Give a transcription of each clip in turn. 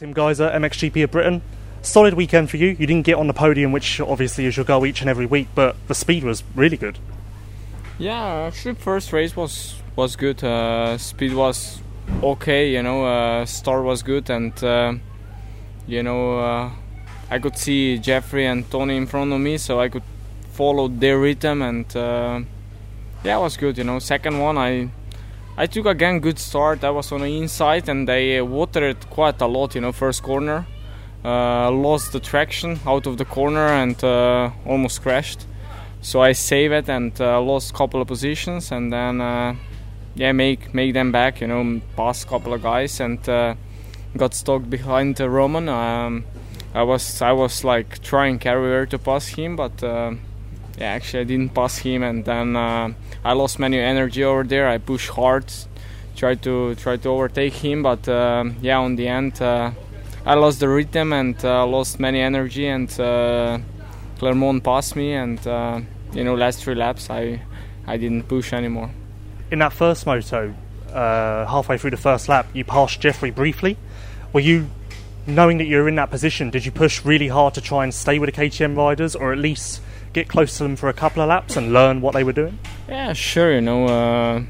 Tim Gajser, MXGP of Britain. Solid weekend for you. You didn't get on the podium, which obviously is your goal each and every week, but the speed was really good. Yeah, actually, first race was was good. Uh, speed was okay. You know, uh, start was good, and uh, you know, uh, I could see Jeffrey and Tony in front of me, so I could follow their rhythm, and uh, yeah, it was good. You know, second one I I took again good start. I was on the inside and I watered quite a lot. You know, first corner, uh, lost the traction out of the corner and uh, almost crashed. So I saved it and uh, lost couple of positions and then uh, yeah make make them back. You know, pass couple of guys and uh, got stuck behind Roman. Um, I was I was like trying everywhere to pass him, but uh, yeah, actually I didn't pass him, and then uh, I lost many energy over there. I pushed hard, tried to try to overtake him, but uh, yeah, on the end uh, I lost the rhythm and uh, lost many energy, and uh, Clement passed me, and uh, you know last three laps I I didn't push anymore. In that first moto, halfway through the first lap, you passed Jeffrey briefly. Were you knowing that you were in that position? Did you push really hard to try and stay with the KTM riders, or at least get close to them for a couple of laps and learn what they were doing? Yeah, sure. You know, uh,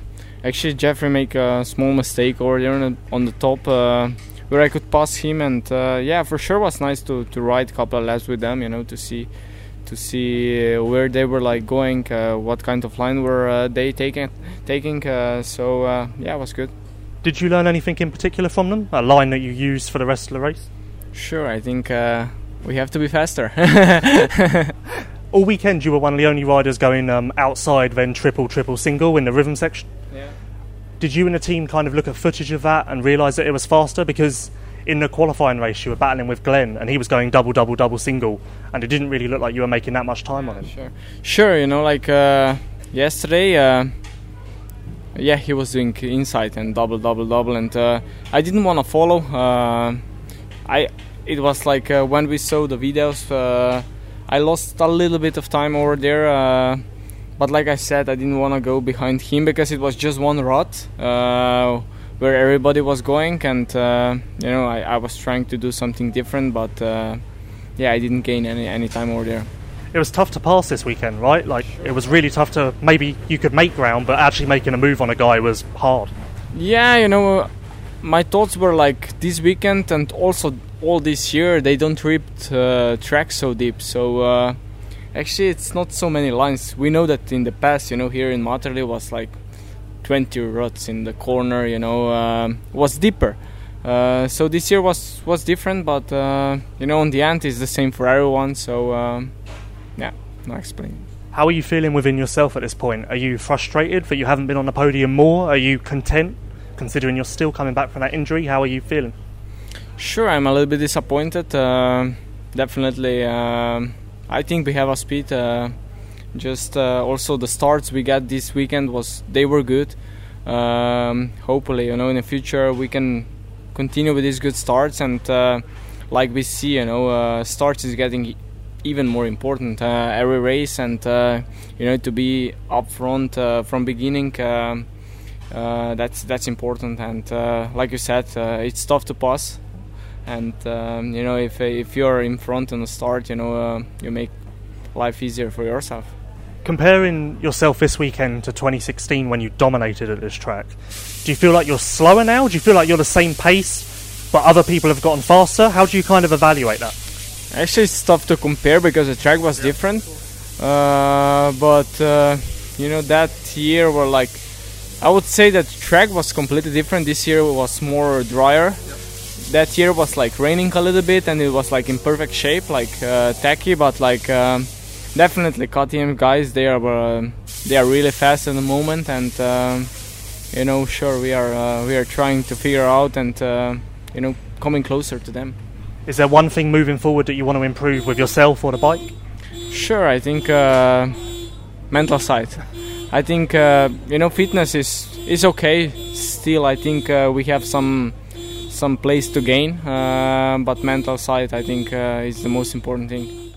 actually Jeffrey made a small mistake over there on the, on the top uh, where I could pass him, and uh, yeah, for sure was nice to to ride a couple of laps with them. You know, to see to see where they were like going, uh, what kind of line were uh, they taking taking. Uh, so yeah, it was good. Did you learn anything in particular from them? A line that you used for the rest of the race? Sure, I think we have to be faster. all weekend you were one of the only riders going um, outside then triple triple single in the rhythm section. Yeah. Did you and the team kind of look at footage of that and realise that it was faster? Because in the qualifying race you were battling with Glenn and he was going double double double single and it didn't really look like you were making that much time yeah, on him. sure. Sure you know like uh, yesterday uh, yeah he was doing inside and double double double and uh, I didn't want to follow uh, I it was like uh, when we saw the videos uh, I lost a little bit of time over there. Uh, but like I said, I didn't want to go behind him because it was just one rod uh, where everybody was going, and uh, you know I, I, was trying to do something different, but uh, yeah, I didn't gain any any time over there. It was tough to pass this weekend, right? Like it was really tough to maybe you could make ground, but actually making a move on a guy was hard. Yeah, you know, my thoughts were like this weekend and also all this year they don't rip uh, track so deep. So uh, actually, it's not so many lines. We know that in the past, you know, here in Matterley was like 20 ruts in the corner. You know, uh, was deeper. Uh, so this year was was different, but uh, you know, on the end, it's the same for everyone. So um, yeah, no explaining. How are you feeling within yourself at this point? Are you frustrated that you haven't been on the podium more? Are you content, considering you're still coming back from that injury? How are you feeling? Sure, I'm a little bit disappointed. Uh, definitely, uh, I think we have a speed. Uh, just uh, also the starts we got this weekend was they were good. Um, hopefully, you know, in the future we can continue with these good starts and uh, like we see, you know, uh, starts is getting even more important every race and you know to be up front from beginning. that's that's important and like you said, it's tough to pass and um, you know if if you're in front on the start, you know uh, you make life easier for yourself. Comparing yourself this weekend to 2016 when you dominated at this track, do you feel like you're slower now? Do you feel like you're the same pace, but other people have gotten faster? How do you kind of evaluate that? Actually, it's tough to compare because the track was yeah. different. Uh, but uh, you know that year were like, I would say that track was completely different. This year was more drier that year was like raining a little bit and it was like in perfect shape, like uh, tacky, but like um, definitely KTM guys they are uh, they are really fast in the moment and um, you know sure we are uh, we are trying to figure out and uh, you know coming closer to them. Is there one thing moving forward that you want to improve with yourself or the bike? Sure, I think uh, mental side. I think uh, you know fitness is is okay. Still, I think we have some some place to gain, uh, but mental side I think uh, is the most important thing.